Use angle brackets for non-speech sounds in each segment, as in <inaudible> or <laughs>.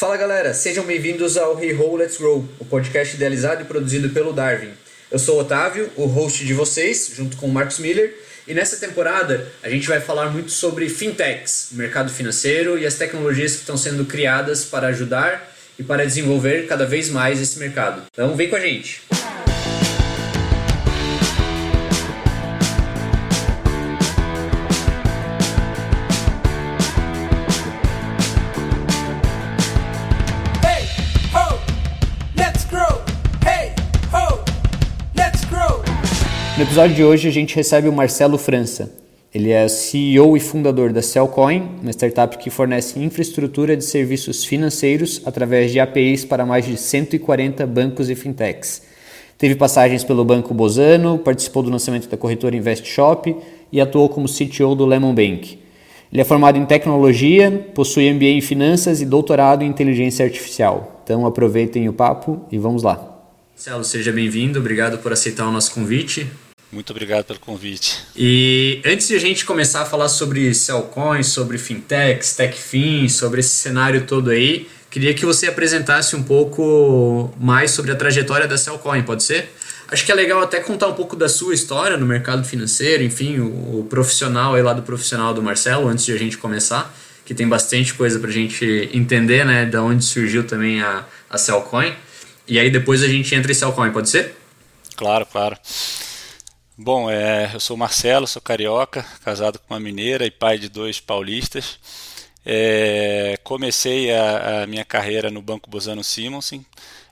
Fala galera, sejam bem-vindos ao Hey Ho Let's Grow, o podcast idealizado e produzido pelo Darwin. Eu sou o Otávio, o host de vocês, junto com o Marcos Miller, e nessa temporada a gente vai falar muito sobre fintechs, o mercado financeiro e as tecnologias que estão sendo criadas para ajudar e para desenvolver cada vez mais esse mercado. Então vem com a gente! No episódio de hoje a gente recebe o Marcelo França. Ele é CEO e fundador da Cellcoin, uma startup que fornece infraestrutura de serviços financeiros através de APIs para mais de 140 bancos e fintechs. Teve passagens pelo Banco Bozano, participou do lançamento da corretora InvestShop e atuou como CTO do Lemon Bank. Ele é formado em tecnologia, possui MBA em finanças e doutorado em inteligência artificial. Então aproveitem o papo e vamos lá. Marcelo, seja bem-vindo, obrigado por aceitar o nosso convite. Muito obrigado pelo convite. E antes de a gente começar a falar sobre Cellcoin, sobre fintechs, techfin, sobre esse cenário todo aí, queria que você apresentasse um pouco mais sobre a trajetória da Cellcoin, pode ser? Acho que é legal até contar um pouco da sua história no mercado financeiro, enfim, o, o profissional aí lá do profissional do Marcelo, antes de a gente começar, que tem bastante coisa para a gente entender, né, da onde surgiu também a, a Cellcoin. E aí depois a gente entra em Cellcoin, pode ser? Claro, claro. Bom, é, eu sou Marcelo, sou carioca, casado com uma mineira e pai de dois paulistas. É, comecei a, a, minha carreira no Banco Bozano Simonsen.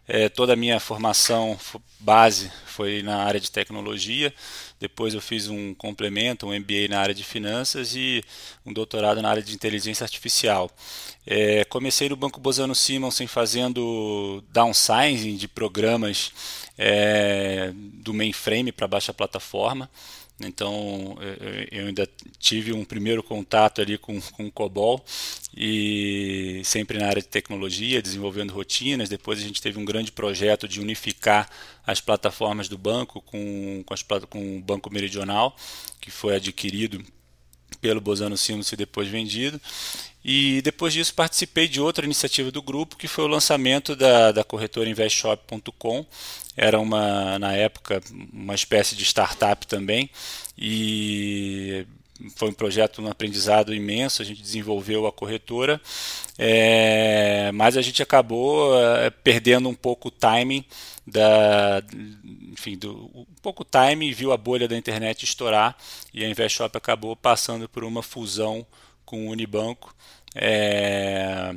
É, toda a minha formação base foi na área de tecnologia. Depois eu fiz um complemento, um MBA na área de finanças e um doutorado na área de inteligência artificial. É, comecei no Banco Bozano Simonsen fazendo downsizing de programas é, do mainframe para baixa plataforma. Então eu ainda tive um primeiro contato ali com, com COBOL e sempre na área de tecnologia, desenvolvendo rotinas. Depois a gente teve um grande projeto de unificar as plataformas do banco com, com, as, com o Banco Meridional, que foi adquirido pelo Bozano Simmons e depois vendido. E depois disso participei de outra iniciativa do grupo, que foi o lançamento da, da corretora investshop.com, era uma na época uma espécie de startup também. E foi um projeto, um aprendizado imenso. A gente desenvolveu a corretora, é, mas a gente acabou é, perdendo um pouco o timing da, enfim, do, um pouco time viu a bolha da internet estourar e a InvestShop acabou passando por uma fusão com o Unibanco é,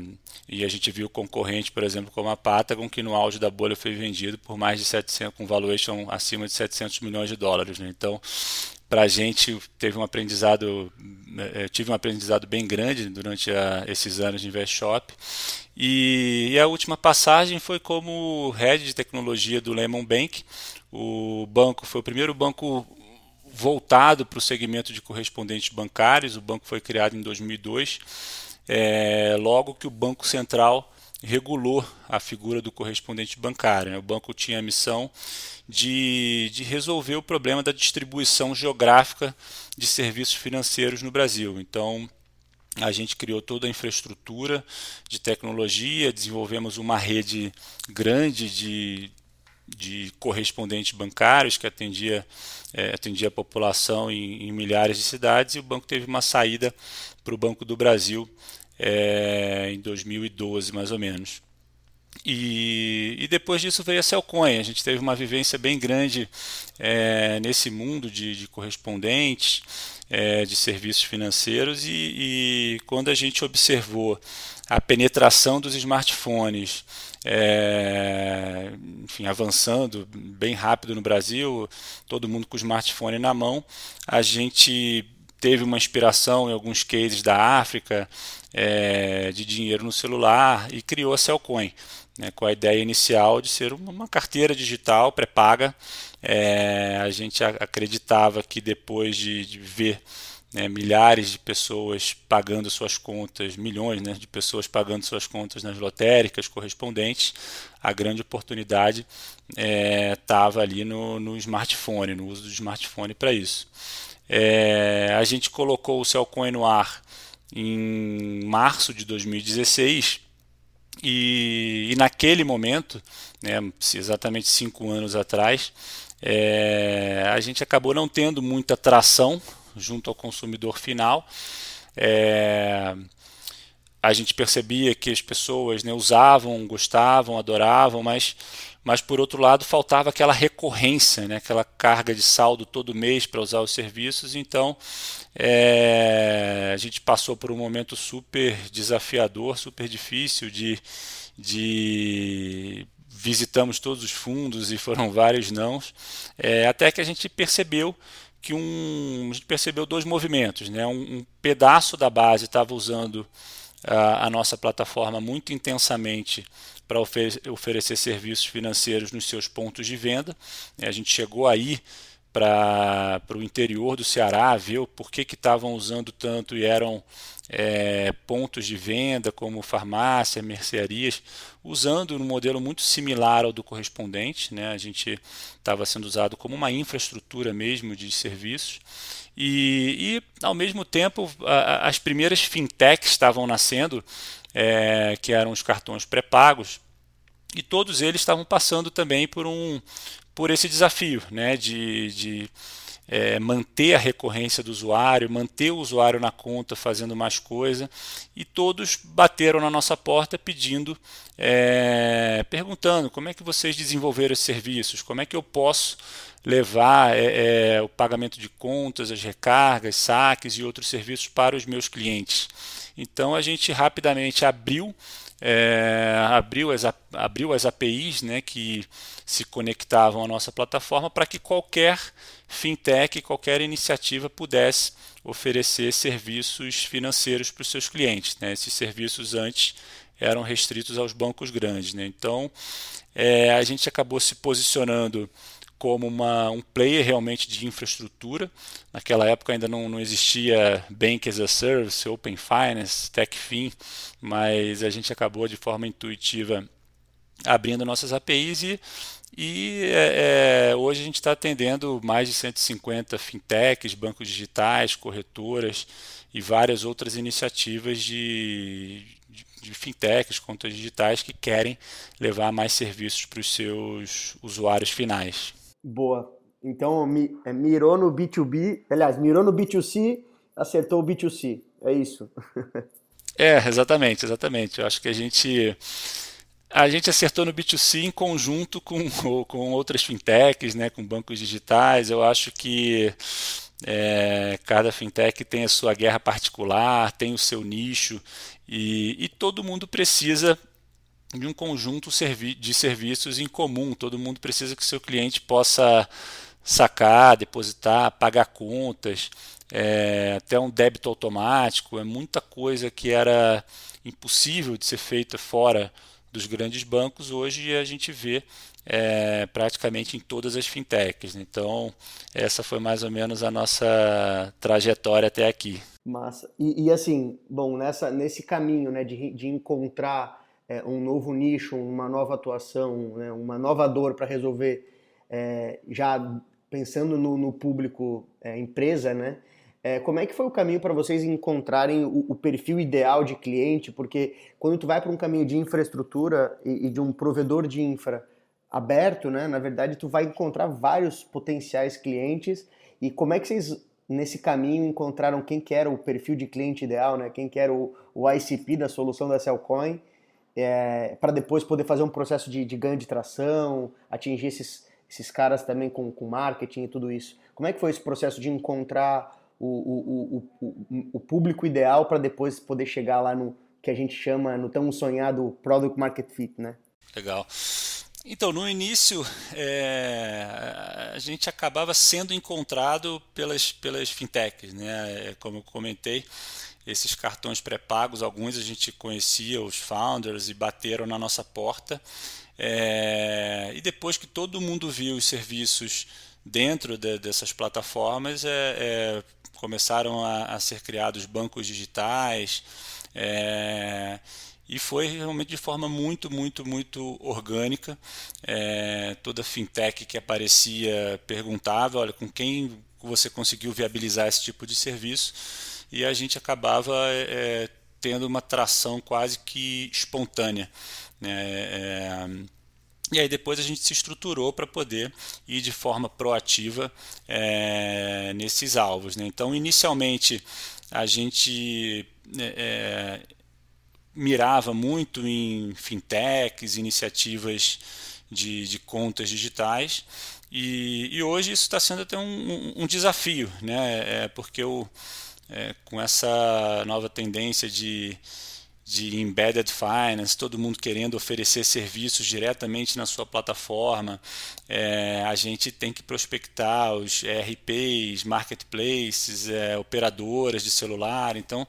e a gente viu concorrente, por exemplo, como a Patagon, que no auge da bolha foi vendido por mais de 700, com valuation acima de 700 milhões de dólares. Né? Então, para a gente teve um aprendizado, é, tive um aprendizado bem grande durante a, esses anos de InvestShop. E, e a última passagem foi como head de tecnologia do Lemon Bank. O banco foi o primeiro banco voltado para o segmento de correspondentes bancários. O banco foi criado em 2002 é, logo que o Banco Central regulou a figura do correspondente bancário. Né? O banco tinha a missão de, de resolver o problema da distribuição geográfica de serviços financeiros no Brasil. Então, a gente criou toda a infraestrutura de tecnologia, desenvolvemos uma rede grande de, de correspondentes bancários que atendia, é, atendia a população em, em milhares de cidades e o banco teve uma saída para o Banco do Brasil é, em 2012, mais ou menos. E, e, depois disso veio a Celcoin. A gente teve uma vivência bem grande é, nesse mundo de, de correspondentes, é, de serviços financeiros, e, e, quando a gente observou a penetração dos smartphones, é, enfim, avançando bem rápido no Brasil, todo mundo com o smartphone na mão, a gente teve uma inspiração em alguns cases da África é, de dinheiro no celular e criou a Cellcoin, né, com a ideia inicial de ser uma carteira digital pré-paga. É, a gente acreditava que depois de, de ver né, milhares de pessoas pagando suas contas, milhões né, de pessoas pagando suas contas nas lotéricas correspondentes, a grande oportunidade estava é, ali no, no smartphone, no uso do smartphone para isso. É, a gente colocou o Cellcoin no ar em março de 2016 E, e naquele momento, né, exatamente cinco anos atrás, é, a gente acabou não tendo muita tração junto ao consumidor final. É, a gente percebia que as pessoas né, usavam, gostavam, adoravam, mas, mas por outro lado faltava aquela recorrência, né, aquela carga de saldo todo mês para usar os serviços. Então é, a gente passou por um momento super desafiador, super difícil de, de visitamos todos os fundos e foram vários nãos, é, até que a gente percebeu que um, a gente percebeu dois movimentos, né? um, um pedaço da base estava usando a, a nossa plataforma muito intensamente para oferecer serviços financeiros nos seus pontos de venda. A gente chegou aí para o interior do Ceará, ver por que estavam usando tanto e eram é, pontos de venda como farmácia, mercearias, usando um modelo muito similar ao do correspondente. Né? A gente estava sendo usado como uma infraestrutura mesmo de serviços. E, e ao mesmo tempo, a, as primeiras fintechs estavam nascendo, é, que eram os cartões pré-pagos, e todos eles estavam passando também por um por esse desafio né, de, de é, manter a recorrência do usuário, manter o usuário na conta fazendo mais coisa, e todos bateram na nossa porta pedindo, é, perguntando como é que vocês desenvolveram esses serviços, como é que eu posso levar é, é, o pagamento de contas, as recargas, saques e outros serviços para os meus clientes. Então a gente rapidamente abriu é, abriu, as, abriu as APIs né, que se conectavam à nossa plataforma para que qualquer fintech, qualquer iniciativa pudesse oferecer serviços financeiros para os seus clientes. Né? Esses serviços antes eram restritos aos bancos grandes. Né? Então é, a gente acabou se posicionando como uma, um player realmente de infraestrutura. Naquela época ainda não, não existia Bank as a Service, Open Finance, TechFin, mas a gente acabou de forma intuitiva abrindo nossas APIs e, e é, é hoje a gente está atendendo mais de 150 fintechs, bancos digitais, corretoras e várias outras iniciativas de, de, de fintechs, contas digitais que querem levar mais serviços para os seus usuários finais. Boa. Então, é, mirou no B2B, aliás, mirou no B2C, acertou o B2C. É isso. é, exatamente, exatamente. Eu acho que a gente a gente acertou no B2C em conjunto com, <laughs> com outras fintechs, né, com bancos digitais. Eu acho que é, cada fintech tem a sua guerra particular, tem o seu nicho e, e todo mundo precisa de um conjunto de serviços em comum. Todo mundo precisa que seu cliente possa sacar, depositar, pagar contas, é, até um débito automático. É muita coisa que era impossível de ser feita fora dos grandes bancos. Hoje a gente vê é, praticamente em todas as fintechs. Então, essa foi mais ou menos a nossa trajetória até aqui. Massa. E, e assim, bom, nessa, nesse caminho né, de, de encontrar é, um novo nicho, uma nova atuação, né, uma nova dor para resolver, é, já pensando no, no público é, empresa, né? É, como é que foi o caminho para vocês encontrarem o, o, perfil ideal de cliente? Porque quando tu vai para um caminho de infraestrutura e, e, de um provedor de infra aberto, né, na verdade tu vai encontrar vários potenciais clientes. E como é que vocês nesse caminho encontraram quem que era o perfil de cliente ideal, né? Quem que era o, o ICP da solução da Cellcoin é, para depois poder fazer um processo de, de, ganho de tração, atingir esses, esses caras também com, com marketing e tudo isso. Como é que foi esse processo de encontrar o, o, o, o público ideal para depois poder chegar lá no que a gente chama, no tão sonhado Product Market Fit, né? Legal. Então, no início, é, a gente acabava sendo encontrado pelas, pelas fintechs, né? É, como eu comentei, esses cartões pré-pagos, alguns a gente conhecia, os founders, e bateram na nossa porta. É, e depois que todo mundo viu os serviços dentro de, dessas plataformas, é, é, começaram a, a, ser criados bancos digitais. É, e foi realmente de forma muito, muito, muito orgânica. É, toda fintech que aparecia perguntava, olha, com quem você conseguiu viabilizar esse tipo de serviço? E a gente acabava é, tendo uma tração quase que espontânea. Né? É, e aí depois a gente se estruturou para poder ir de forma proativa é, nesses alvos. Né? Então, inicialmente, a gente é, é mirava muito em fintechs, iniciativas de, de contas digitais, e, e, hoje isso está sendo até um, um, um desafio, né? É, porque o, é, com essa nova tendência de, de embedded finance, todo mundo querendo oferecer serviços diretamente na sua plataforma, é, a gente tem que prospectar os ERPs, marketplaces, é, operadoras de celular. Então,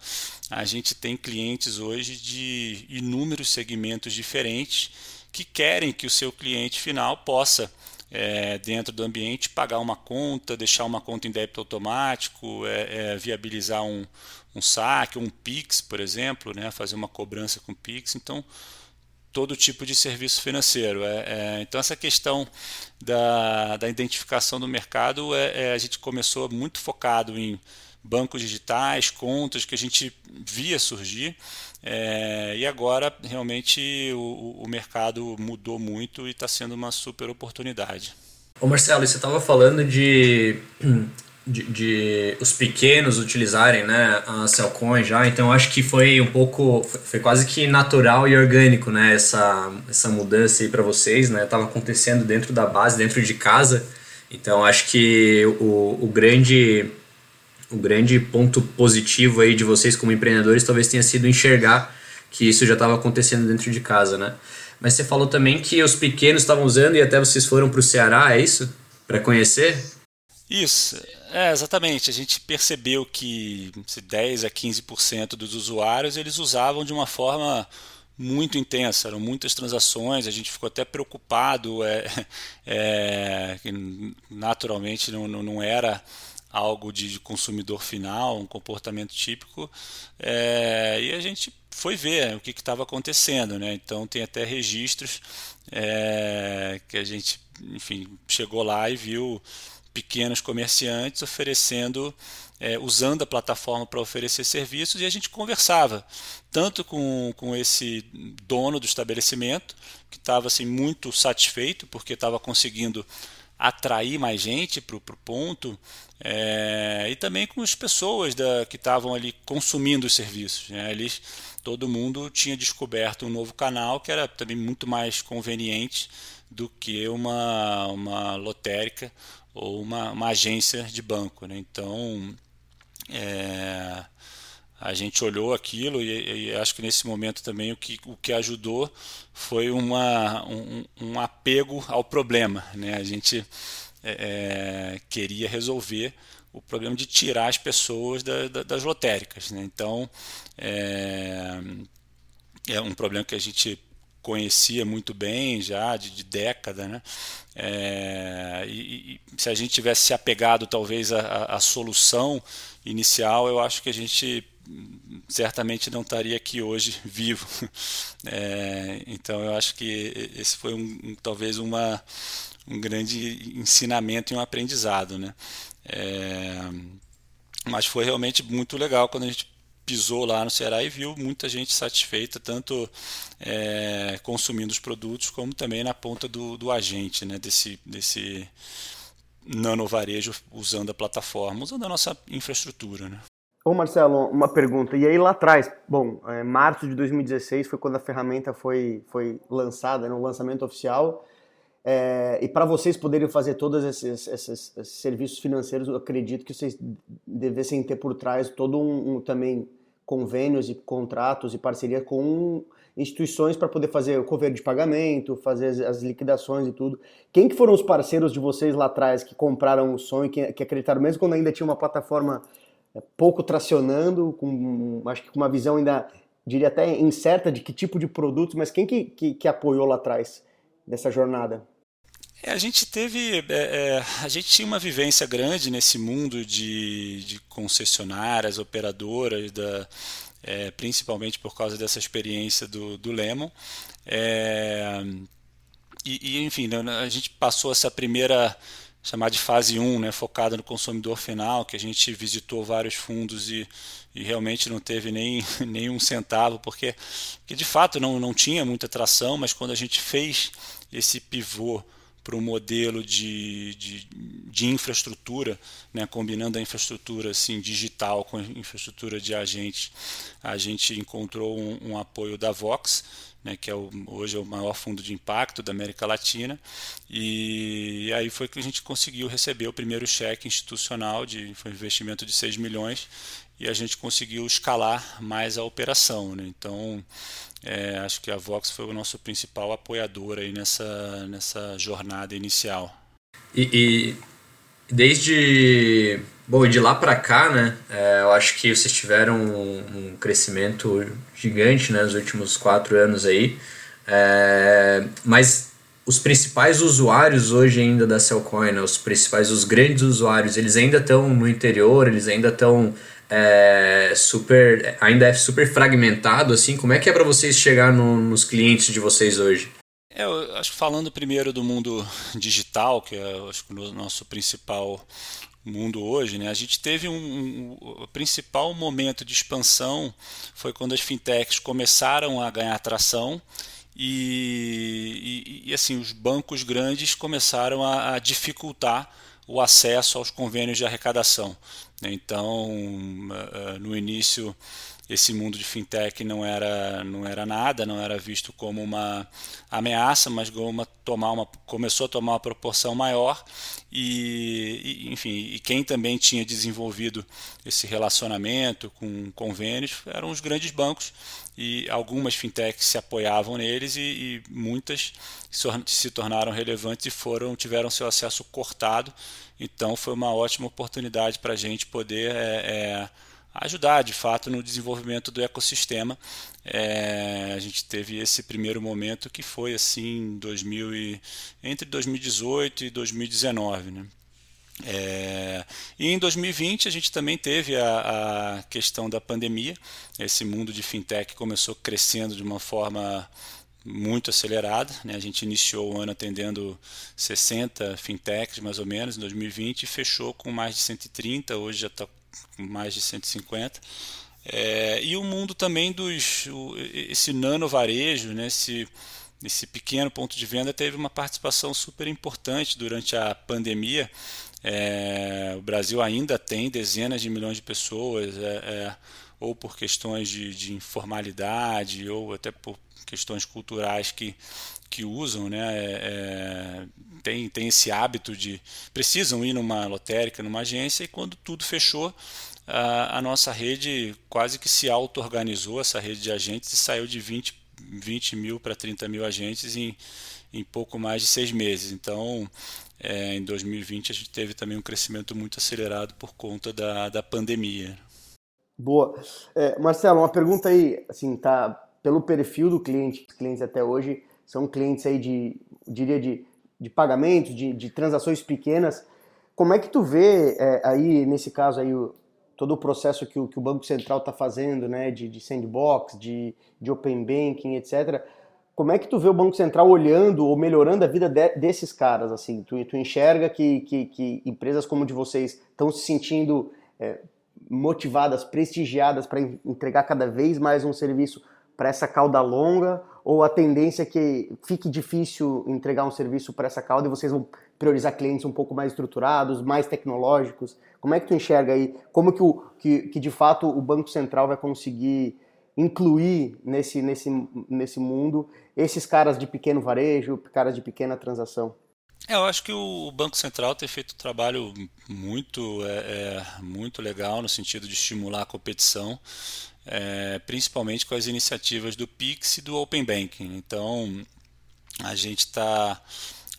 a gente tem clientes hoje de inúmeros segmentos diferentes que querem que o seu cliente final possa é, dentro do ambiente, pagar uma conta, deixar uma conta em débito automático, é, é, viabilizar um, um saque, um PIX, por exemplo, né, fazer uma cobrança com PIX. Então, todo tipo de serviço financeiro. É, é, então, essa questão da, da identificação do mercado, é, a gente começou muito focado em bancos digitais, contas que a gente via surgir. É, e agora realmente o, o mercado mudou muito e está sendo uma super oportunidade. Ô Marcelo, você estava falando de, de, de, os pequenos utilizarem né, a Cellcoin já, então acho que foi um pouco, foi quase que natural e orgânico né, essa, essa mudança aí para vocês, né? Estava acontecendo dentro da base, dentro de casa, então acho que o, o grande o grande ponto positivo aí de vocês como empreendedores talvez tenha sido enxergar que isso já estava acontecendo dentro de casa, né? Mas você falou também que os pequenos estavam usando e até vocês foram para o Ceará, é isso? Para conhecer? Isso, é, exatamente. A gente percebeu que 10 a 15% dos usuários eles usavam de uma forma muito intensa, eram muitas transações, a gente ficou até preocupado, é, <laughs> é, naturalmente não, não era algo de consumidor final, um comportamento típico, é, e a gente foi ver o que estava acontecendo, né? Então tem até registros é, que a gente, enfim, chegou lá e viu pequenos comerciantes oferecendo, é, usando a plataforma para oferecer serviços e a gente conversava tanto com, com esse dono do estabelecimento que estava assim muito satisfeito porque estava conseguindo atrair mais gente para o ponto é, e também com as pessoas da, que estavam ali consumindo os serviços. Né? Eles, todo mundo tinha descoberto um novo canal que era também muito mais conveniente do que uma, uma lotérica ou uma, uma agência de banco. Né? Então, é, a gente olhou aquilo e, e, acho que nesse momento também o que, o que ajudou foi uma, um, um apego ao problema. Né? A gente é, é, queria resolver o problema de tirar as pessoas da, da, das lotéricas. Né? Então, é, é um problema que a gente conhecia muito bem já de, de década, né? É, e, e, se a gente tivesse se apegado talvez à, solução inicial, eu acho que a gente certamente não estaria aqui hoje vivo. <laughs> É, então eu acho que esse foi um, talvez uma, um grande ensinamento e um aprendizado. Né? É, mas foi realmente muito legal quando a gente pisou lá no Ceará e viu muita gente satisfeita, tanto é, consumindo os produtos, como também na ponta do, do agente, né, desse, desse nano varejo usando a plataforma, usando a nossa infraestrutura. Né. Ô Marcelo, uma pergunta. E aí lá atrás, bom, é, março de 2016 foi quando a ferramenta foi, foi lançada, no né, lançamento oficial. É, e para vocês poderem fazer todos esses, esses, esses, serviços financeiros, eu acredito que vocês devessem ter por trás todo um, um também convênios e contratos e parceria com instituições para poder fazer o cover de pagamento, fazer as, as, liquidações e tudo. Quem que foram os parceiros de vocês lá atrás que compraram o sonho, que, que acreditaram mesmo quando ainda tinha uma plataforma pouco tracionando, com acho que com uma visão ainda, diria até incerta de que tipo de produto, mas quem que, que, que apoiou lá atrás dessa jornada? É, a gente teve, é, é, a gente tinha uma vivência grande nesse mundo de, de concessionárias, operadoras, da, é, principalmente por causa dessa experiência do, do Lemon. É, e, e, enfim, né, a gente passou essa primeira chamar de fase 1, né, focada no consumidor final, que a gente visitou vários fundos e, e realmente não teve nem, <laughs> nem um centavo, porque, de fato não, não tinha muita atração, mas quando a gente fez esse pivô para um modelo de, de, de, infraestrutura, né, combinando a infraestrutura assim, digital com a infraestrutura de agentes, a gente encontrou um, um apoio da Vox, né, que é o, hoje é o maior fundo de impacto da América Latina, e, e aí foi que a gente conseguiu receber o primeiro cheque institucional, de, foi um investimento de 6 milhões, e a gente conseguiu escalar mais a operação. Né? Então, é, acho que a Vox foi o nosso principal apoiador aí nessa, nessa jornada inicial. E, e desde bom de lá para cá, né? É, eu acho que vocês tiveram um, um, crescimento gigante né, nos últimos quatro anos aí. É, mas os principais usuários hoje ainda da Cellcoin, né, os principais, os grandes usuários, eles ainda estão no interior, eles ainda estão é, super, ainda é super fragmentado, assim, como é que é para vocês chegar no, nos clientes de vocês hoje? É, eu acho que falando primeiro do mundo digital, que é acho que o nosso principal mundo hoje, né? A gente teve um, um, o principal momento de expansão foi quando as fintechs começaram a ganhar tração e, e, e assim os bancos grandes começaram a, a dificultar o acesso aos convênios de arrecadação. Né? Então, eh, eh, no início, esse mundo de fintech não era, não era nada, não era visto como uma ameaça, mas uma, tomar uma, começou a tomar uma proporção maior e, e, enfim, e quem também tinha desenvolvido esse relacionamento com convênios eram os grandes bancos e algumas fintechs se apoiavam neles e, e muitas se tornaram relevantes e foram tiveram seu acesso cortado. Então foi uma ótima oportunidade para a gente poder é, é, ajudar de fato no desenvolvimento do ecossistema. É, a gente teve esse primeiro momento que foi assim 2000 e, entre 2018 e 2019. Né? É, e em 2020 a gente também teve a, a, questão da pandemia. Esse mundo de fintech começou crescendo de uma forma muito acelerada. Né? A gente iniciou o ano atendendo 60 fintechs mais ou menos em 2020 e fechou com mais de 130. Hoje já está mais de 150. É, e o mundo também dos o, esse nano varejo, né? esse, esse pequeno ponto de venda teve uma participação super importante durante a pandemia. É, o Brasil ainda tem dezenas de milhões de pessoas, é, é, ou por questões de, de, informalidade, ou até por questões culturais que, que usam, né, é, é, tem, tem esse hábito de precisam ir numa lotérica, numa agência, e quando tudo fechou, a, a nossa rede quase que se auto-organizou, essa rede de agentes, e saiu de 20, 20 mil para 30 mil agentes em, em pouco mais de seis meses. Então, é, em 2020 a gente teve também um crescimento muito acelerado por conta da, da pandemia. Boa. É, Marcelo, uma pergunta aí, assim, tá pelo perfil do cliente, clientes até hoje são clientes aí de, diria, de, de pagamentos, de, de transações pequenas. Como é que tu vê é, aí, nesse caso aí, o, todo o processo que o, que o Banco Central está fazendo, né, de, de sandbox, de, de open banking, etc., como é que tu vê o Banco Central olhando ou melhorando a vida de, desses caras? Assim, tu, tu enxerga que, que, que, empresas como de vocês estão se sentindo é, motivadas, prestigiadas para entregar cada vez mais um serviço para essa cauda longa? Ou a tendência é que fique difícil entregar um serviço para essa cauda e vocês vão priorizar clientes um pouco mais estruturados, mais tecnológicos? Como é que tu enxerga aí? Como que, o, que, que de fato o Banco Central vai conseguir incluir nesse, nesse, nesse mundo esses caras de pequeno varejo, caras de pequena transação? É, eu acho que o Banco Central tem feito um trabalho muito, é, é, muito legal no sentido de estimular a competição, é, principalmente com as iniciativas do Pix e do Open Banking. Então, a gente está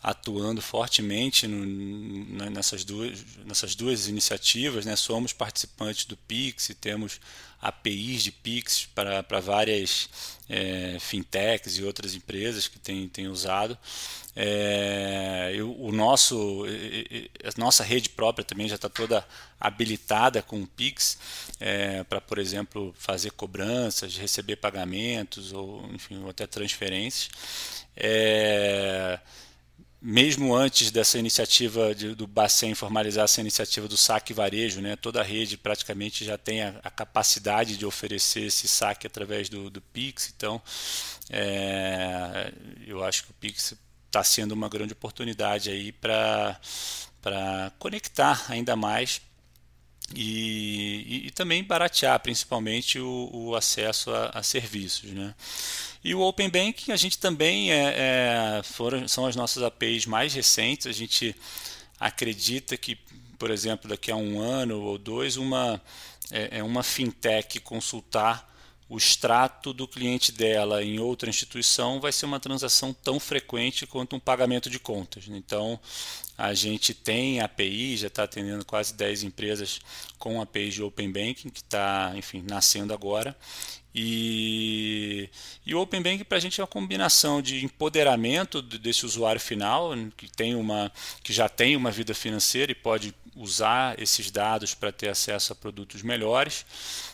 atuando fortemente no, nessas, duas, nessas duas iniciativas. Né? Somos participantes do Pix e temos APIs de Pix para, várias é, fintechs e outras empresas que têm usado. É, o nosso, a nossa rede própria também já está toda habilitada com o Pix é, para, por exemplo, fazer cobranças, receber pagamentos ou, enfim, até transferências. É, mesmo antes dessa iniciativa de, do Bacen formalizar essa iniciativa do saque varejo, né, toda a rede praticamente já tem a, a capacidade de oferecer esse saque através do, do Pix. Então, é, eu acho que o Pix está sendo uma grande oportunidade aí para conectar ainda mais e, e, e, também baratear principalmente o, o acesso a, a, serviços. Né? E o Open Banking a gente também é, é, foram, são as nossas APIs mais recentes. A gente acredita que, por exemplo, daqui a um ano ou dois, uma, é, é uma fintech consultar o extrato do cliente dela em outra instituição vai ser uma transação tão frequente quanto um pagamento de contas. Então, a gente tem API, já está atendendo quase 10 empresas com API de Open Banking, que está, enfim, nascendo agora. E, e o Open Banking para a gente é uma combinação de empoderamento desse usuário final, que, tem uma, que já tem uma vida financeira e pode usar esses dados para ter acesso a produtos melhores.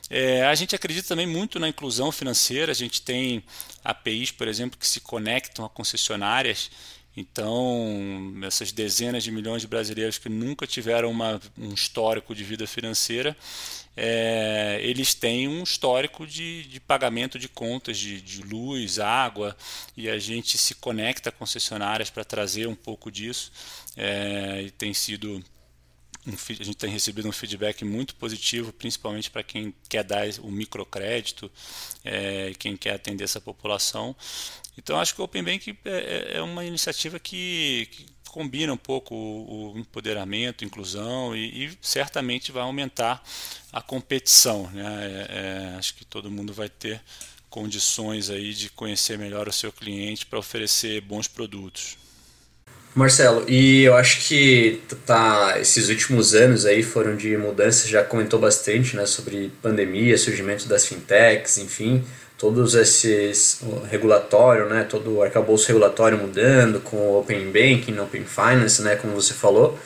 É, a gente acredita também muito na inclusão financeira, a gente tem APIs, por exemplo, que se conectam a concessionárias então, essas dezenas de milhões de brasileiros que nunca tiveram uma, um histórico de vida financeira, é, eles têm um histórico de, de pagamento de contas de, de, luz, água, e a gente se conecta a concessionárias para trazer um pouco disso. É, e tem sido. Um, a gente tem recebido um feedback muito positivo, principalmente para quem quer dar o microcrédito, é, quem quer atender essa população. Então acho que o Open Bank é, é, é uma iniciativa que, que, combina um pouco o, o empoderamento, inclusão e, e, certamente vai aumentar a competição. Né? É, é, acho que todo mundo vai ter condições aí de conhecer melhor o seu cliente para oferecer bons produtos. Marcelo, e eu acho que tá, esses últimos anos aí foram de mudança, já comentou bastante né, sobre pandemia, surgimento das fintechs, enfim todos esses regulatório, né, todo o arcabouço regulatório mudando com o Open Banking, Open Finance, né, como você falou.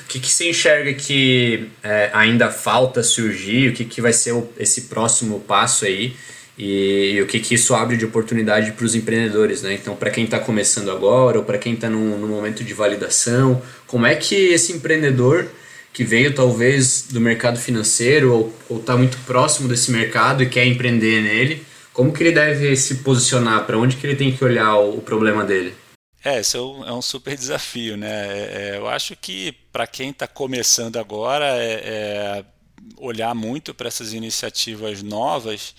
O que, que você enxerga que é, ainda falta surgir? O que, que vai ser o, esse próximo passo aí? E, e, o que, que isso abre de oportunidade para os empreendedores, né? Então, para quem está começando agora ou para quem está no, no momento de validação, como é que esse empreendedor que veio talvez do mercado financeiro ou está muito próximo desse mercado e quer empreender nele, como que ele deve se posicionar? Para onde que ele tem que olhar o, o problema dele? É, isso é um, é um super desafio, né? É, é eu acho que para quem está começando agora é, é olhar muito para essas iniciativas novas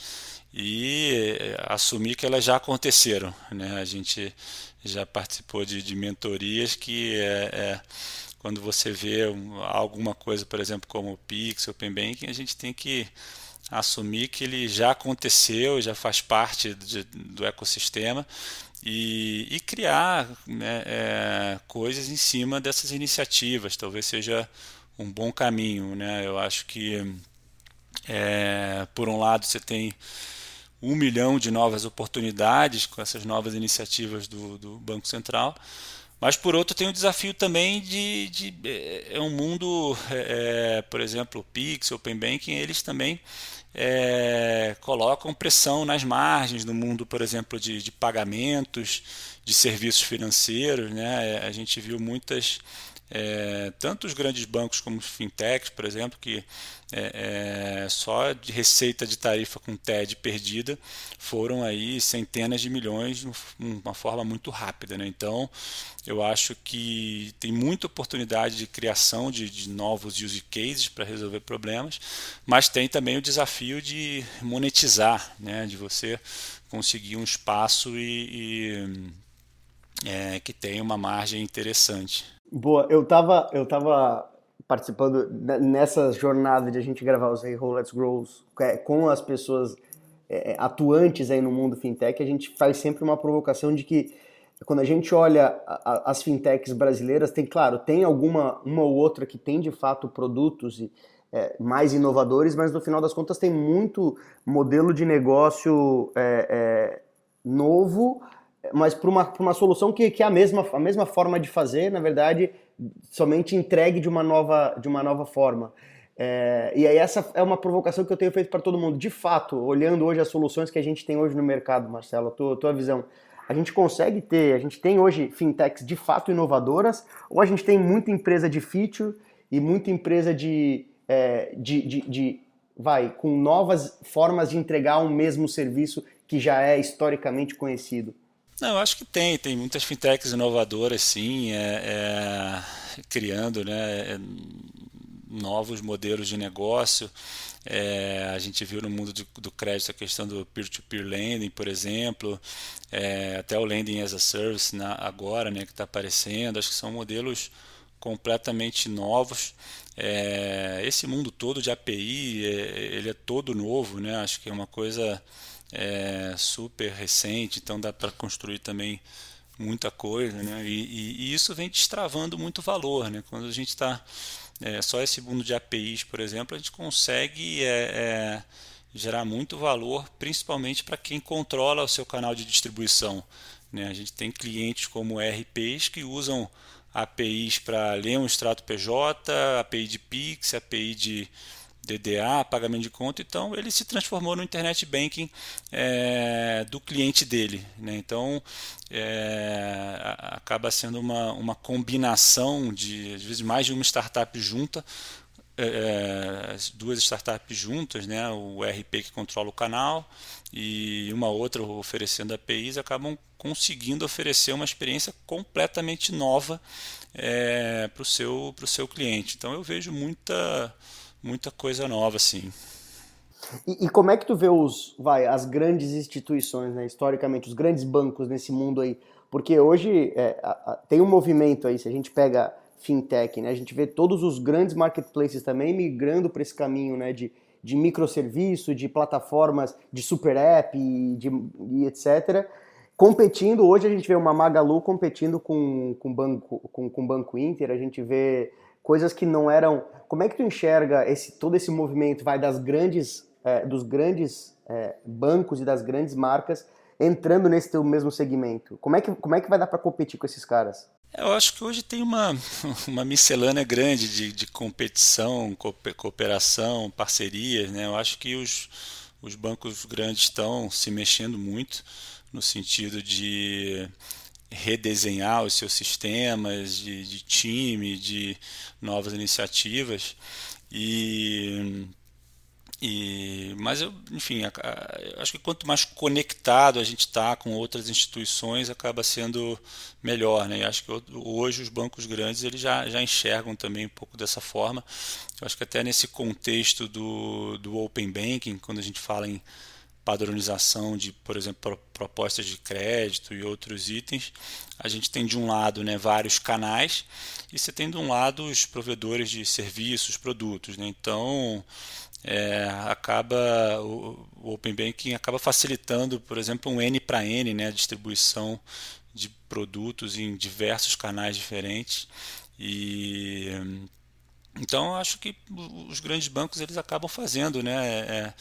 e é, assumir que elas já aconteceram, né? A gente já participou de, de mentorias que é, é quando você vê alguma coisa, por exemplo, como o Pix, Open Banking, a gente tem que assumir que ele já aconteceu, já faz parte de, do ecossistema e, e criar né, é, coisas em cima dessas iniciativas. Talvez seja um bom caminho. Né? Eu acho que, por um lado, você tem um milhão de novas oportunidades com essas novas iniciativas do, do Banco Central. Mas por outro tem o desafio também de, de é, é um mundo, é, é por exemplo, o Pix, o Open Banking, eles também é, colocam pressão nas margens no mundo, por exemplo, de, de pagamentos, de serviços financeiros. Né? A gente viu muitas é, tanto os grandes bancos como os fintechs, por exemplo, que é, é, só de receita de tarifa com TED perdida foram aí centenas de milhões de uma forma muito rápida. Né? Então, eu acho que tem muita oportunidade de criação de, de novos use cases para resolver problemas, mas tem também o desafio de monetizar, né? de você conseguir um espaço e, e é, que tenha uma margem interessante. Boa, eu tava, eu tava participando nessa jornada de a gente gravar os Hey Ho Let's Grow é, com as pessoas é, é, atuantes aí no mundo fintech, a gente faz sempre uma provocação de que quando a gente olha as fintechs brasileiras, tem, claro, tem alguma, uma ou outra que tem de fato produtos e, é, mais inovadores, mas no final das contas tem muito modelo de negócio é, é, novo, mas para uma, uma solução que, que é a mesma, a mesma forma de fazer, na verdade, somente entregue de uma nova, de uma nova forma. É, e aí essa é uma provocação que eu tenho feito para todo mundo. De fato, olhando hoje as soluções que a gente tem hoje no mercado, Marcelo, a tua, tua visão, a gente consegue ter, a gente tem hoje fintechs de fato inovadoras, ou a gente tem muita empresa de feature e muita empresa de, é, de, de, de, vai, com novas formas de entregar um mesmo serviço que já é historicamente conhecido? Não, acho que tem, tem muitas fintechs inovadoras, sim, é, é, criando né, é, novos modelos de negócio. É, a gente viu no mundo do, do crédito a questão do peer-to-peer -peer lending, por exemplo, é, até o lending as a service na, agora, né, que está aparecendo. Acho que são modelos completamente novos. É, esse mundo todo de API, ele é todo novo, né? Acho que é uma coisa é, super recente, então dá para construir também muita coisa, né? E, e, isso vem destravando muito valor, né? Quando a gente está é, só esse mundo de APIs, por exemplo, a gente consegue é, é, gerar muito valor, principalmente para quem controla o seu canal de distribuição. Né? A gente tem clientes como RPs que usam APIs para ler um extrato PJ, API de Pix, API de DDA, pagamento de conta, então ele se transformou no internet banking é, do cliente dele. Né? Então é, acaba sendo uma, uma combinação de, às vezes, mais de uma startup junta, é, é duas startups juntas, né? o RP que controla o canal e uma outra oferecendo APIs, acabam conseguindo oferecer uma experiência completamente nova é, para o seu, seu cliente. Então eu vejo muita muita coisa nova, sim. E, e, como é que tu vê os, vai, as grandes instituições, né, historicamente, os grandes bancos nesse mundo aí? Porque hoje é, a, a, tem um movimento aí, se a gente pega fintech, né, a gente vê todos os grandes marketplaces também migrando para esse caminho, né, de, de microserviço, de plataformas de super app e, de, e etc. Competindo, hoje a gente vê uma Magalu competindo com, com banco com, com Banco Inter, a gente vê coisas que não eram. Como é que tu enxerga esse todo esse movimento vai das grandes é, dos grandes é, bancos e das grandes marcas entrando nesse teu mesmo segmento? Como é que como é que vai dar para competir com esses caras? Eu acho que hoje tem uma, <laughs> uma miscelânea grande de, de competição, cooperação, parcerias. Né? Eu acho que os, os bancos grandes estão se mexendo muito no sentido de redesenhar os seus sistemas de, de time, de novas iniciativas. E, e, mas eu, enfim, a, acho que quanto mais conectado a gente está com outras instituições, acaba sendo melhor, né? E acho que hoje os bancos grandes eles já, já enxergam também um pouco dessa forma. Eu acho que até nesse contexto do, do open banking, quando a gente fala em padronização de, por exemplo, propostas de crédito e outros itens, a gente tem de um lado né, vários canais e você tem de um lado os provedores de serviços, produtos. Né? Então, é, acaba o, o, Open Banking acaba facilitando, por exemplo, um N para N, né, a distribuição de produtos em diversos canais diferentes e então acho que os grandes bancos eles acabam fazendo, né, é,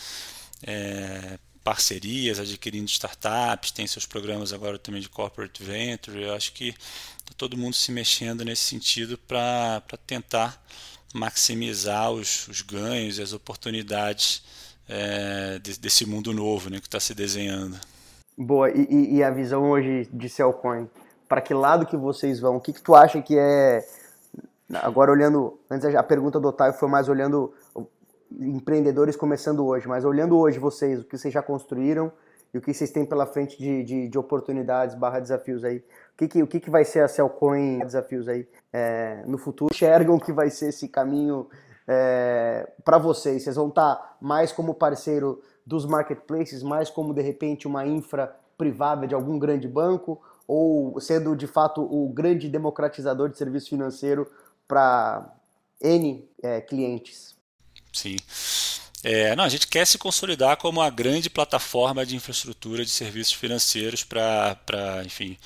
é, parcerias, adquirindo startups, tem seus programas agora também de corporate venture. Eu acho que está todo mundo se mexendo nesse sentido para tentar maximizar os, os, ganhos e as oportunidades é, desse mundo novo né, que está se desenhando. Boa, e, e, a visão hoje de Cellcoin? Para que lado que vocês vão? O que, que tu acha que é. Agora olhando. Antes a pergunta do Otávio foi mais olhando empreendedores começando hoje, mas olhando hoje vocês, o que vocês já construíram e o que vocês têm pela frente de, de, de oportunidades barra desafios aí. O que, que, o que, que vai ser a Cellcoin desafios aí é, no futuro? <laughs> Enxergam que vai ser esse caminho é, para vocês? Vocês vão estar tá mais como parceiro dos marketplaces, mais como de repente uma infra privada de algum grande banco, ou sendo de fato o grande democratizador de serviço financeiro para N é, clientes? É, não, a gente quer se consolidar como uma grande plataforma de infraestrutura de serviços financeiros para, enfim,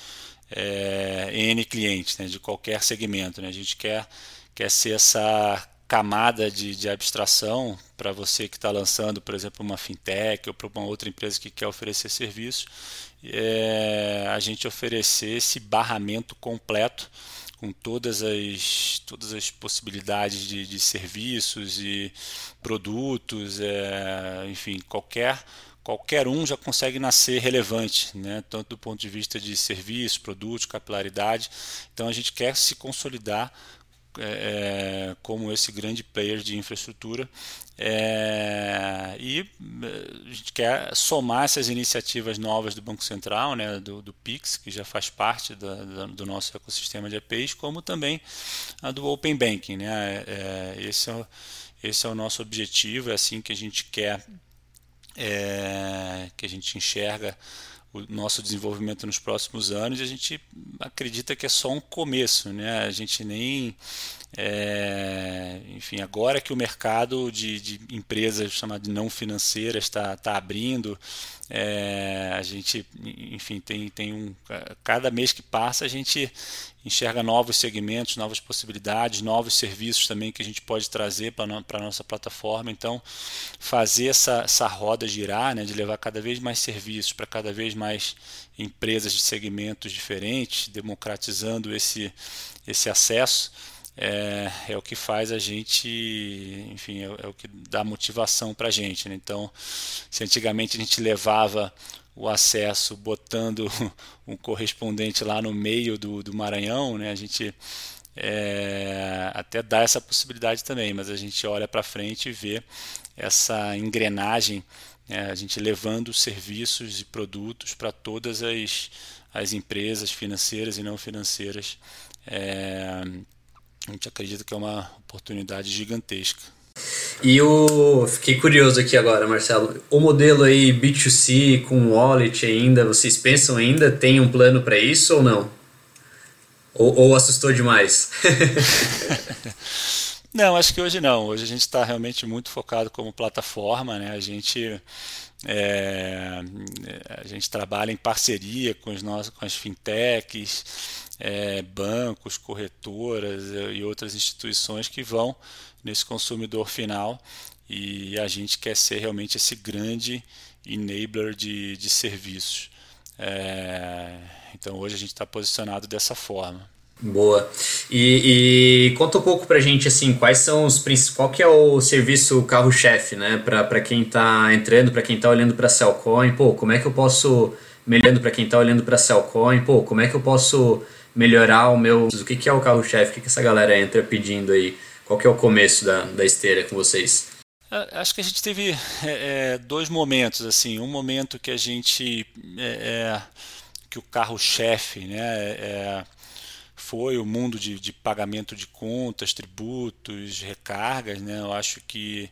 é, N clientes, né, de qualquer segmento. Né? A gente quer, quer ser essa camada de, de abstração para você que está lançando, por exemplo, uma fintech ou para uma outra empresa que quer oferecer serviços, é, a gente oferecer esse barramento completo com todas as, todas as possibilidades de, de serviços e produtos, é, enfim, qualquer qualquer um já consegue nascer relevante, né? tanto do ponto de vista de serviço, produto, capilaridade. Então a gente quer se consolidar é, como esse grande player de infraestrutura é, e a gente quer somar essas iniciativas novas do Banco Central, né, do, do Pix, que já faz parte da, da, do nosso ecossistema de APIs, como também a do Open Banking. Né, é, esse, é, esse é o nosso objetivo, é assim que a gente quer, é, que a gente enxerga o nosso desenvolvimento nos próximos anos a gente acredita que é só um começo, né? A gente nem é, enfim, agora que o mercado de, de empresas chamadas não financeiras está tá abrindo, é, a gente, enfim, tem, tem um. Cada mês que passa a gente enxerga novos segmentos, novas possibilidades, novos serviços também que a gente pode trazer para a nossa plataforma. Então, fazer essa, essa roda girar, né, de levar cada vez mais serviços para cada vez mais empresas de segmentos diferentes, democratizando esse, esse acesso é, é o que faz a gente, enfim, é, é o que dá motivação para a gente. Né? Então, se antigamente a gente levava o acesso botando <laughs> um correspondente lá no meio do, do Maranhão, né? a gente é, até dá essa possibilidade também, mas a gente olha para frente e vê essa engrenagem, né? a gente levando serviços e produtos para todas as, as empresas financeiras e não financeiras. É, a gente acredita que é uma oportunidade gigantesca. E o fiquei curioso aqui agora, Marcelo. O modelo aí B2C com wallet ainda, vocês pensam ainda tem um plano para isso ou não? Ou, ou assustou demais? <laughs> não, acho que hoje não. Hoje a gente está realmente muito focado como plataforma, né? A gente é, a gente trabalha em parceria com, os nossos, com as fintechs, é, bancos, corretoras e outras instituições que vão nesse consumidor final e a gente quer ser realmente esse grande enabler de, de serviços. É, então hoje a gente está posicionado dessa forma. Boa. E, e, conta um pouco pra gente assim, quais são os principais, qual que é o serviço carro-chefe, né, para quem está entrando, para quem está olhando para Cellcoin, pô, como é que eu posso melhorando para quem está olhando para Cellcoin, pô, como é que eu posso melhorar o meu. O que, que é o carro-chefe? O que, que essa galera entra pedindo aí? Qual que é o começo da, da esteira com vocês? Acho que a gente teve é, é, dois momentos assim, um momento que a gente é, é que o carro-chefe, né, é, foi o mundo de, de, pagamento de contas, tributos, recargas, né? Eu acho que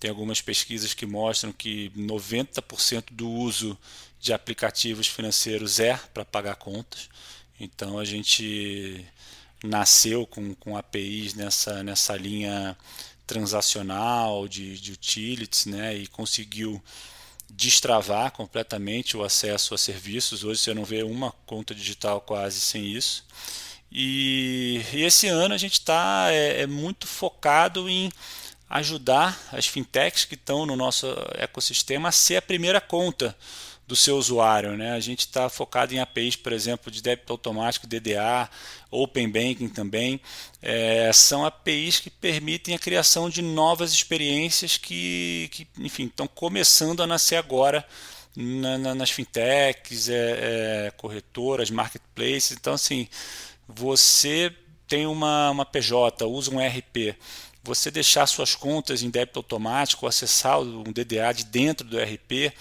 tem algumas pesquisas que mostram que 90% do uso de aplicativos financeiros é para pagar contas. Então a gente nasceu com, com APIs nessa, nessa linha transacional de, de utilities né, e conseguiu destravar completamente o acesso a serviços. Hoje você não vê uma conta digital quase sem isso. E, e esse ano a gente está é, é muito focado em ajudar as fintechs que estão no nosso ecossistema a ser a primeira conta do seu usuário. Né? A gente está focado em APIs, por exemplo, de débito automático, DDA, Open Banking também. É, são APIs que permitem a criação de novas experiências que, que enfim, estão começando a nascer agora na, na, nas fintechs, é, é, corretoras, marketplaces. Então, assim, você tem uma, uma PJ, usa um RP, você deixar suas contas em débito automático, acessar um DDA de dentro do RP,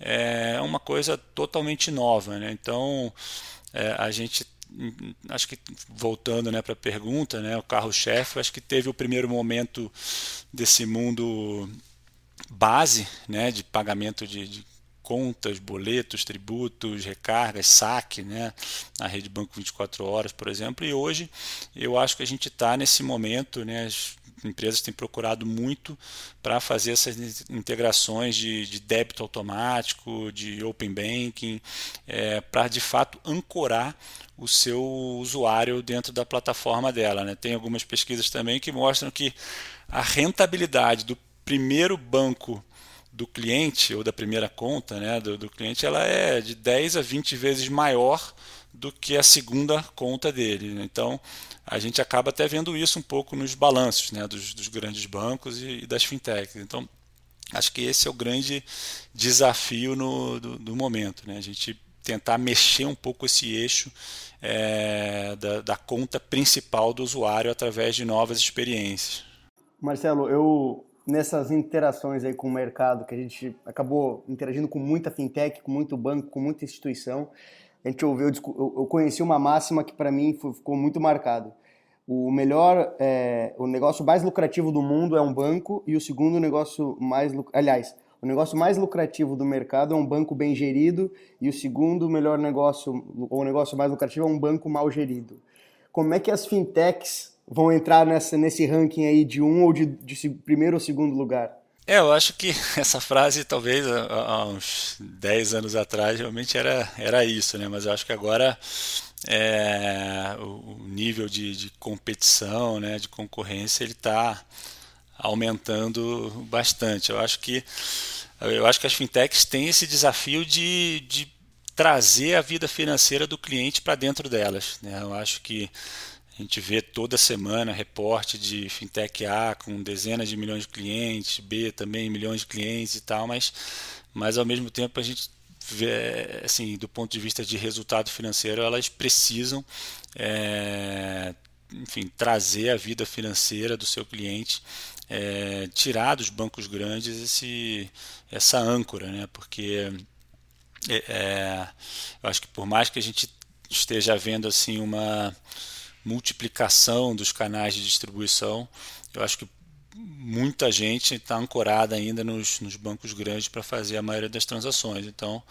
é uma coisa totalmente nova. Né? Então, é, a gente, acho que voltando né, para a pergunta, né, o carro-chefe, acho que teve o primeiro momento desse mundo base né, de pagamento de, de contas, boletos, tributos, recargas, saque, né, na rede banco 24 horas, por exemplo. E hoje eu acho que a gente está nesse momento, né, as empresas têm procurado muito para fazer essas integrações de, de, débito automático, de open banking, é, para de fato ancorar o seu usuário dentro da plataforma dela. Né? Tem algumas pesquisas também que mostram que a rentabilidade do primeiro banco do cliente ou da primeira conta né, do, do cliente ela é de 10 a 20 vezes maior do que a segunda conta dele. Né? Então, a gente acaba até vendo isso um pouco nos balanços né, dos, dos grandes bancos e, e, das fintechs. Então, Acho que esse é o grande desafio no, do, do momento, né? A gente tentar mexer um pouco esse eixo é, da, da, conta principal do usuário através de novas experiências. Marcelo, eu nessas interações aí com o mercado, que a gente acabou interagindo com muita fintech, com muito banco, com muita instituição, a gente ouviu, eu conheci uma máxima que para mim ficou muito marcado. O melhor, é, o negócio mais lucrativo do mundo é um banco e o segundo negócio mais, aliás, o negócio mais lucrativo do mercado é um banco bem gerido e o segundo melhor negócio, ou negócio mais lucrativo é um banco mal gerido. Como é que as fintechs vão entrar nessa, nesse ranking aí de um ou de, de primeiro ou segundo lugar? É, eu acho que <laughs> essa frase, talvez há uns 10 anos atrás, realmente era, era isso, né? Mas eu acho que agora é, o nível de, de competição, né, de concorrência, ele está aumentando bastante. Eu acho que eu acho que as fintechs têm esse desafio de, de trazer a vida financeira do cliente para dentro delas. Né? Eu acho que a gente vê toda semana reporte de fintech A com dezenas de milhões de clientes, B também milhões de clientes e tal, mas, mas ao mesmo tempo a gente vê, assim, do ponto de vista de resultado financeiro, elas precisam é, enfim, trazer a vida financeira do seu cliente é, tirar dos bancos grandes esse, essa âncora, né? porque é, eu acho que por mais que a gente esteja vendo assim uma multiplicação dos canais de distribuição, eu acho que muita gente está ancorada ainda nos, nos bancos grandes para fazer a maioria das transações. Então,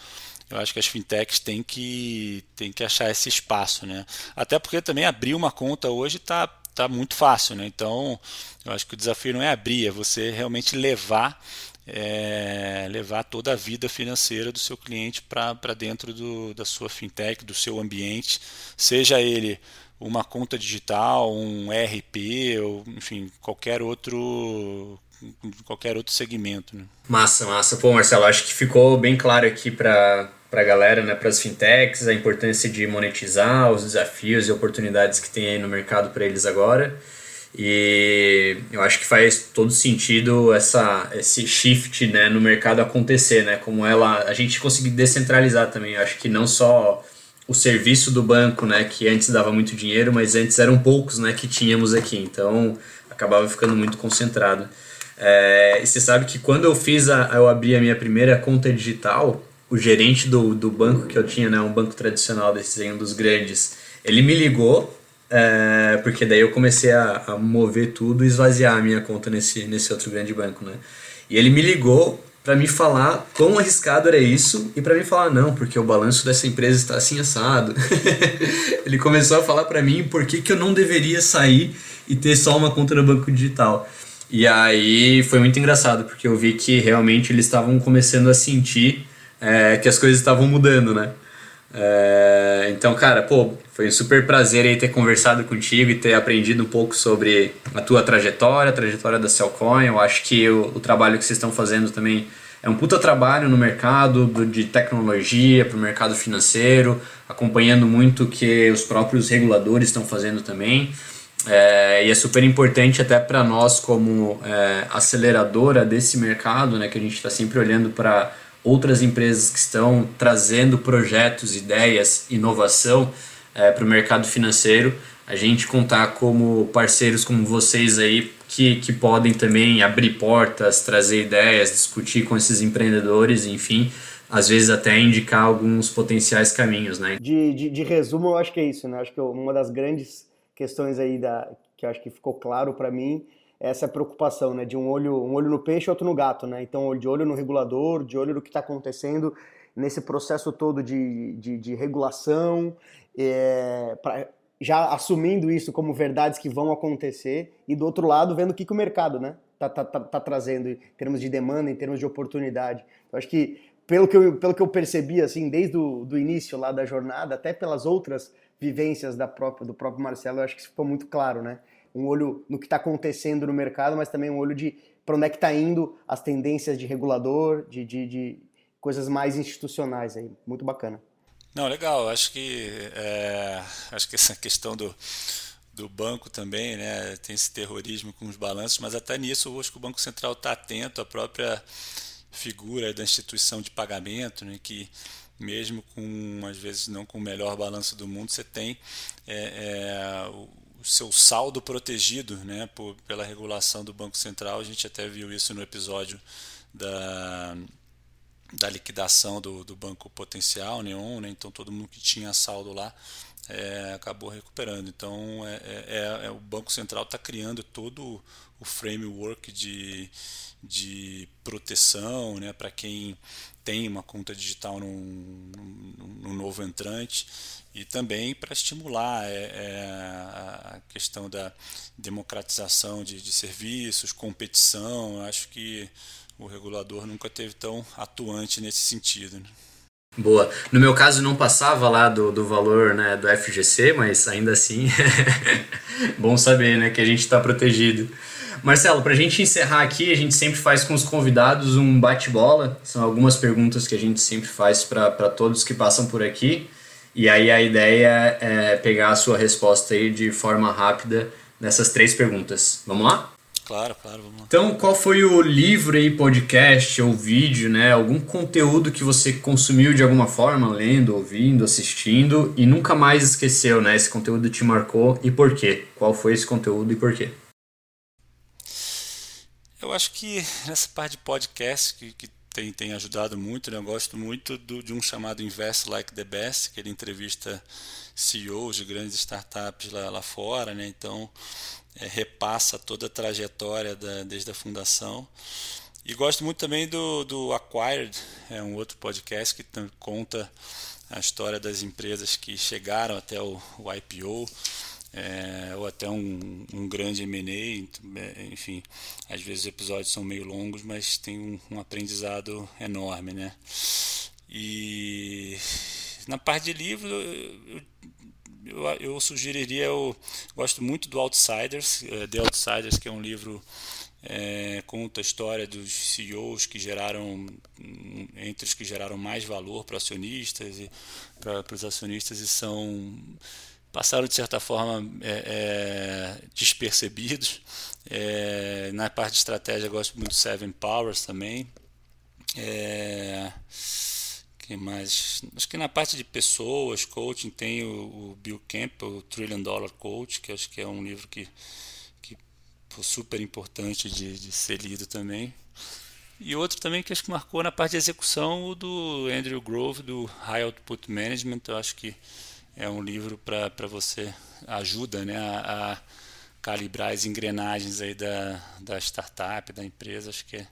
eu acho que as fintechs têm que, têm que achar esse espaço. Né? Até porque também abrir uma conta hoje está tá muito fácil. Né? Então, eu acho que o desafio não é abrir, é você realmente levar é, levar toda a vida financeira do seu cliente para dentro do, da sua fintech, do seu ambiente, seja ele uma conta digital, um ERP, ou enfim, qualquer outro qualquer outro segmento. Né? Massa, massa. Pô, Marcelo, acho que ficou bem claro aqui para para a galera, né, para as fintechs, a importância de monetizar, os desafios e oportunidades que tem aí no mercado para eles agora. E eu acho que faz todo sentido essa, esse shift né, no mercado acontecer, né? Como ela, a gente conseguir descentralizar também. Eu acho que não só o serviço do banco, né, que antes dava muito dinheiro, mas antes eram poucos, né, que tínhamos aqui. Então acabava ficando muito concentrado. É, e você sabe que quando eu fiz a, eu abri a minha primeira conta digital, o gerente do, do banco que eu tinha, né, um banco tradicional desses um dos grandes, ele me ligou é, porque daí eu comecei a, a, mover tudo e esvaziar a minha conta nesse, nesse outro grande banco, né? E ele me ligou para me falar quão arriscado era isso e para me falar não, porque o balanço dessa empresa está assim assado. <laughs> ele começou a falar para mim por que, que eu não deveria sair e ter só uma conta no banco digital. E aí foi muito engraçado, porque eu vi que realmente eles estavam começando a sentir é, que as coisas estavam mudando, né? É, então, cara, pô, foi um super prazer aí ter conversado contigo e ter aprendido um pouco sobre a tua trajetória, a trajetória da Cellcoin. Eu acho que o, o trabalho que vocês estão fazendo também é um puta trabalho no mercado do, de tecnologia, para o mercado financeiro, acompanhando muito o que os próprios reguladores estão fazendo também. É, e é super importante até para nós como é, aceleradora desse mercado, né, que a gente está sempre olhando para outras empresas que estão trazendo projetos, ideias, inovação é, para o mercado financeiro. A gente contar como parceiros como vocês aí que, que podem também abrir portas, trazer ideias, discutir com esses empreendedores, enfim, às vezes até indicar alguns potenciais caminhos, né? De, de, de resumo, eu acho que é isso, né? Acho que uma das grandes questões aí da, que acho que ficou claro para mim essa preocupação, né, de um olho, um olho no peixe outro no gato, né? Então, de olho no regulador, de olho no que está acontecendo nesse processo todo de, de, de regulação, é, pra, já assumindo isso como verdades que vão acontecer, e do outro lado, vendo o que, que o mercado, né, tá, tá, tá, tá trazendo em termos de demanda, em termos de oportunidade. Eu acho que, pelo que eu, pelo que eu percebi, assim, desde o do início lá da jornada, até pelas outras vivências da própria, do próprio Marcelo, eu acho que isso ficou muito claro, né? um olho no que está acontecendo no mercado, mas também um olho de para onde é que está indo as tendências de regulador, de, de, de, coisas mais institucionais aí. Muito bacana. Não, legal. Acho que é, acho que essa questão do do banco também, né? Tem esse terrorismo com os balanços, mas até nisso acho que o Banco Central está atento à própria figura da instituição de pagamento, né? Que mesmo com às vezes não com o melhor balanço do mundo, você tem é, é, o, o seu saldo protegido, né? Por, pela regulação do Banco Central. A gente até viu isso no episódio da da liquidação do, do banco potencial, Neon, né? então todo mundo que tinha saldo lá é, acabou recuperando. Então é, é, é, é o Banco Central está criando todo o framework de, de proteção né, para quem tem uma conta digital num, num, num novo entrante e também para estimular é, é, a questão da democratização de, de serviços, competição. Acho que o regulador nunca teve tão atuante nesse sentido. Né? Boa. No meu caso não passava lá do, do valor né, do FGC, mas ainda assim <laughs> bom saber né, que a gente está protegido. Marcelo, para a gente encerrar aqui, a gente sempre faz com os convidados um bate-bola. São algumas perguntas que a gente sempre faz para todos que passam por aqui. E aí a ideia é pegar a sua resposta aí de forma rápida nessas três perguntas. Vamos lá? Claro, claro, vamos lá. Então, qual foi o livro aí, podcast ou vídeo, né? Algum conteúdo que você consumiu de alguma forma, lendo, ouvindo, assistindo e nunca mais esqueceu, né? Esse conteúdo te marcou e por quê? Qual foi esse conteúdo e por quê? Eu acho que nessa parte de podcast que, que tem, tem ajudado muito, né? eu gosto muito do, de um chamado Invest Like the Best, que ele entrevista CEOs de grandes startups lá, lá fora, né? Então é, repassa toda a trajetória da, desde a fundação. E gosto muito também do, do Acquired, é um outro podcast que conta a história das empresas que chegaram até o, o IPO, é, ou até um, um grande M&A, é, enfim, às vezes os episódios são meio longos, mas tem um, um aprendizado enorme, né? E na parte de livro, eu, eu, eu sugeriria, eu gosto muito do Outsiders, uh, The Outsiders, que é um livro é, conta a história dos CEOs que geraram entre os que geraram mais valor para acionistas e para os acionistas e são passaram de certa forma é, é, despercebidos é, na parte de estratégia gosto muito do Seven Powers também é, mais? Acho que na parte de pessoas, coaching, tem o, o Bill Campbell, o Trillion Dollar Coach, que acho que é um livro que, que foi super importante de, de ser lido também. E outro também que acho que marcou na parte de execução, o do Andrew Grove, do High Output Management. Eu acho que é um livro para você, ajuda né, a, a, calibrar as engrenagens aí da, da startup, da empresa. Acho que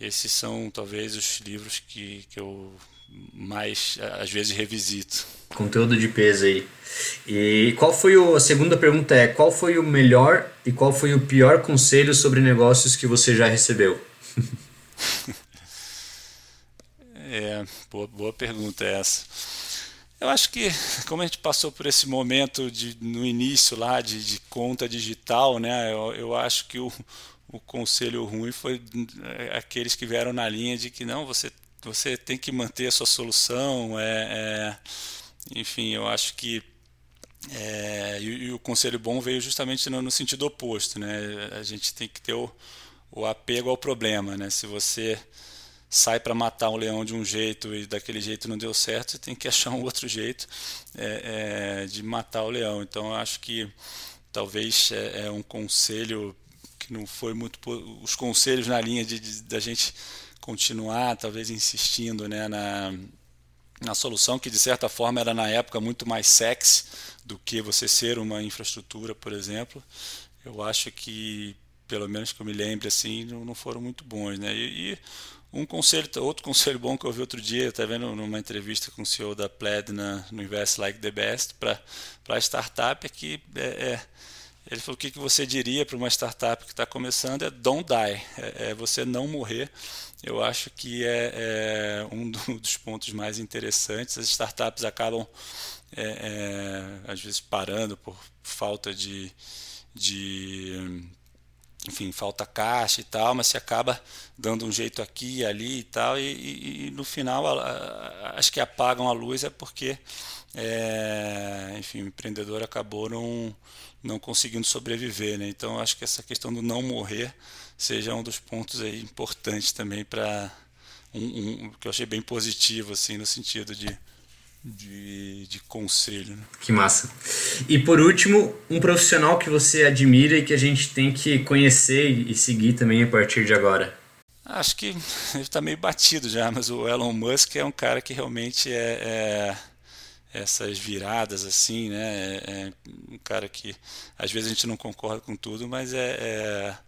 esses são talvez os livros que, que eu mais às vezes revisito. Conteúdo de peso aí. E qual foi o, a segunda pergunta é qual foi o melhor e qual foi o pior conselho sobre negócios que você já recebeu? <laughs> é, boa, boa pergunta essa. Eu acho que como a gente passou por esse momento de, no início lá de, de conta digital, né, eu, eu acho que o, o conselho ruim foi é, aqueles que vieram na linha de que não, você você tem que manter a sua solução. É, é enfim, eu acho que é, e, e, o conselho bom veio justamente no, no, sentido oposto, né? A gente tem que ter o, o apego ao problema, né? Se você sai para matar um leão de um jeito e daquele jeito não deu certo, você tem que achar um outro jeito é, é, de matar o leão. Então, eu acho que talvez é, é um conselho que não foi muito os conselhos na linha de, de da gente continuar, talvez insistindo né, na, na solução que de certa forma era na época muito mais sexy do que você ser uma infraestrutura, por exemplo. Eu acho que, pelo menos que eu me lembre assim, não, não foram muito bons, né? E, e, um conselho, outro conselho bom que eu vi outro dia, tá vendo numa entrevista com o CEO da Plaid na, no Invest Like the Best para para startup é que é, é ele falou: o que, que você diria para uma startup que está começando é don't die, é, é, você não morrer. Eu acho que é, é um <laughs> dos pontos mais interessantes. As startups acabam, é, é, às vezes, parando por falta de, de enfim, falta caixa e tal, mas se acaba dando um jeito aqui e ali e tal, e, e, e no final a, a, acho que apagam a luz é porque, é, enfim, o empreendedor acabou não, não conseguindo sobreviver, né? Então acho que essa questão do não morrer seja um dos pontos aí importantes também para um, um, que eu achei bem positivo assim no sentido de de, de conselho. Né? Que massa. E por último, um profissional que você admira e que a gente tem que conhecer e seguir também a partir de agora. Acho que <laughs> ele está meio batido já, mas o Elon Musk é um cara que realmente é, é essas viradas assim, né? É, é, um cara que às vezes a gente não concorda com tudo, mas é, é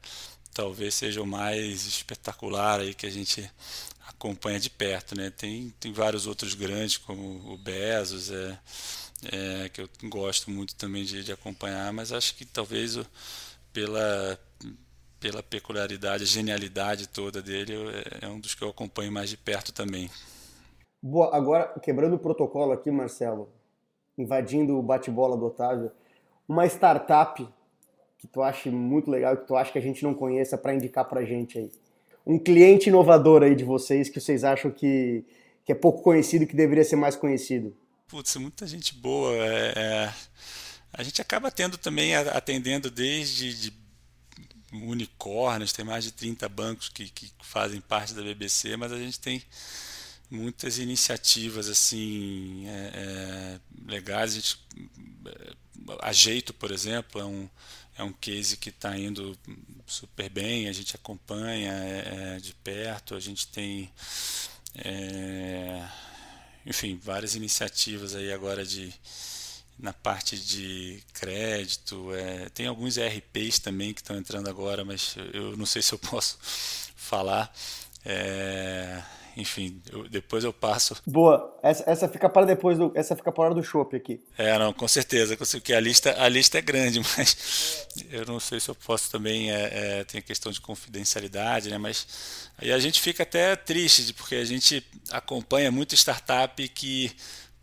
talvez seja o mais espetacular aí que a gente acompanha de perto, né? Tem, tem vários outros grandes, como o Bezos, é, é que eu gosto muito também de, de acompanhar, mas acho que talvez pela, pela peculiaridade, a genialidade toda dele, é, é um dos que eu acompanho mais de perto também. Boa, agora, quebrando o protocolo aqui, Marcelo, invadindo o bate-bola do Otávio, uma startup que tu acha muito legal, que tu acha que a gente não conheça para indicar para gente aí um cliente inovador aí de vocês que vocês acham que, que é pouco conhecido que deveria ser mais conhecido? Putz, muita gente boa. É, é, a gente acaba tendo também, atendendo desde de unicórnios, tem mais de 30 bancos que, que fazem parte da BBC, mas a gente tem muitas iniciativas assim é, é, legais. A gente, é, Ajeito, por exemplo, é um, é um case que está indo super bem, a gente acompanha é, é, de perto, a gente tem, é, enfim, várias iniciativas aí agora de na parte de crédito, é, tem alguns ERPs também que estão entrando agora, mas eu não sei se eu <laughs> posso falar. É, enfim, eu, depois eu passo. Boa, essa, essa fica para depois do, essa fica para hora do shopping aqui. É, não, com certeza, porque a lista, a lista é grande, <laughs> mas eu não sei se eu posso também, é, é, tem a questão de confidencialidade, né, mas aí a gente fica até triste, porque a gente acompanha muito startup que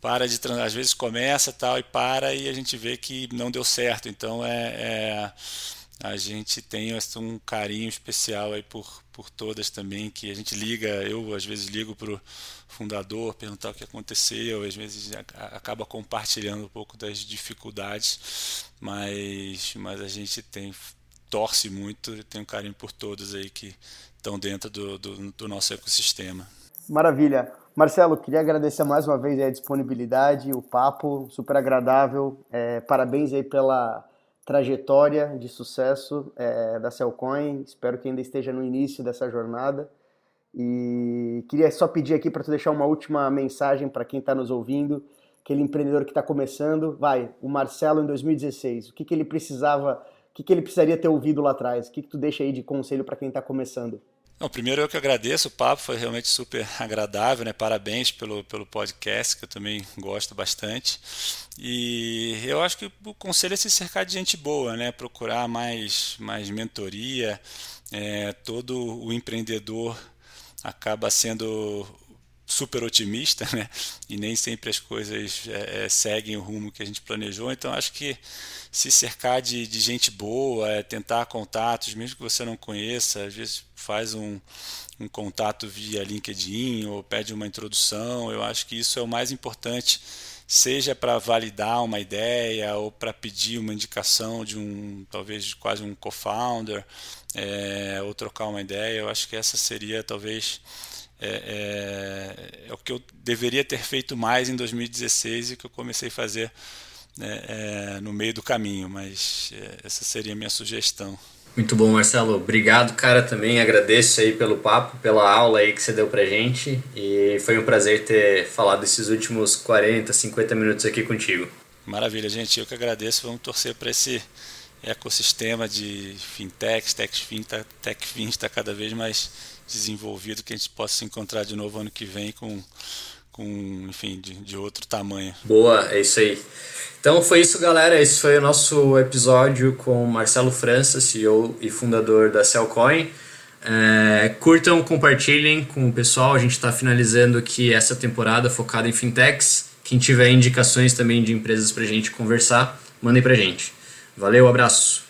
para de às vezes começa tal e para e a gente vê que não deu certo, então é, é a gente tem um carinho especial aí por, por todas também, que a gente liga, eu às vezes ligo para o fundador, perguntar o que aconteceu, às vezes acaba compartilhando um pouco das dificuldades, mas, mas a gente tem torce muito, tem um carinho por todos aí que estão dentro do, do, do nosso ecossistema. Maravilha. Marcelo, queria agradecer mais uma vez a disponibilidade, o papo, super agradável. É, parabéns aí pela trajetória de sucesso é, da Cellcoin. Espero que ainda esteja no início dessa jornada. E queria só pedir aqui para tu deixar uma última mensagem para quem está nos ouvindo, aquele empreendedor que está começando. Vai, o Marcelo em 2016, o que, que ele precisava, o que, que ele precisaria ter ouvido lá atrás? O que, que tu deixa aí de conselho para quem está começando? Primeiro eu que agradeço, o papo foi realmente super agradável, né? Parabéns pelo, pelo podcast, que eu também gosto bastante. E eu acho que o conselho é se cercar de gente boa, né? Procurar mais, mais mentoria. É, todo o empreendedor acaba sendo super otimista, né? E nem sempre as coisas é, é, seguem o rumo que a gente planejou. Então acho que se cercar de, de gente boa, é, tentar contatos, mesmo que você não conheça, às vezes faz um, um contato via LinkedIn ou pede uma introdução. Eu acho que isso é o mais importante, seja para validar uma ideia ou para pedir uma indicação de um, talvez quase um co-founder, é, ou trocar uma ideia. Eu acho que essa seria talvez é, é, é, o que eu deveria ter feito mais em 2016 e que eu comecei a fazer né, é, no meio do caminho, mas é, essa seria a minha sugestão. Muito bom, Marcelo. Obrigado, cara, também agradeço aí pelo papo, pela aula aí que você deu pra gente e foi um prazer ter falado esses últimos 40, 50 minutos aqui contigo. Maravilha, gente. Eu que agradeço. Vamos torcer para esse ecossistema de fintechs, techfin, tá, techfin está cada vez mais desenvolvido, que a gente possa se encontrar de novo ano que vem com, com enfim, de, de outro tamanho. Boa, é isso aí. Então foi isso, galera. Esse foi o nosso episódio com Marcelo França, CEO e fundador da Cellcoin. É, curtam, compartilhem com o pessoal. A gente está finalizando aqui essa temporada focada em fintechs. Quem tiver indicações também de empresas para gente conversar, mandem para gente. Valeu, abraço.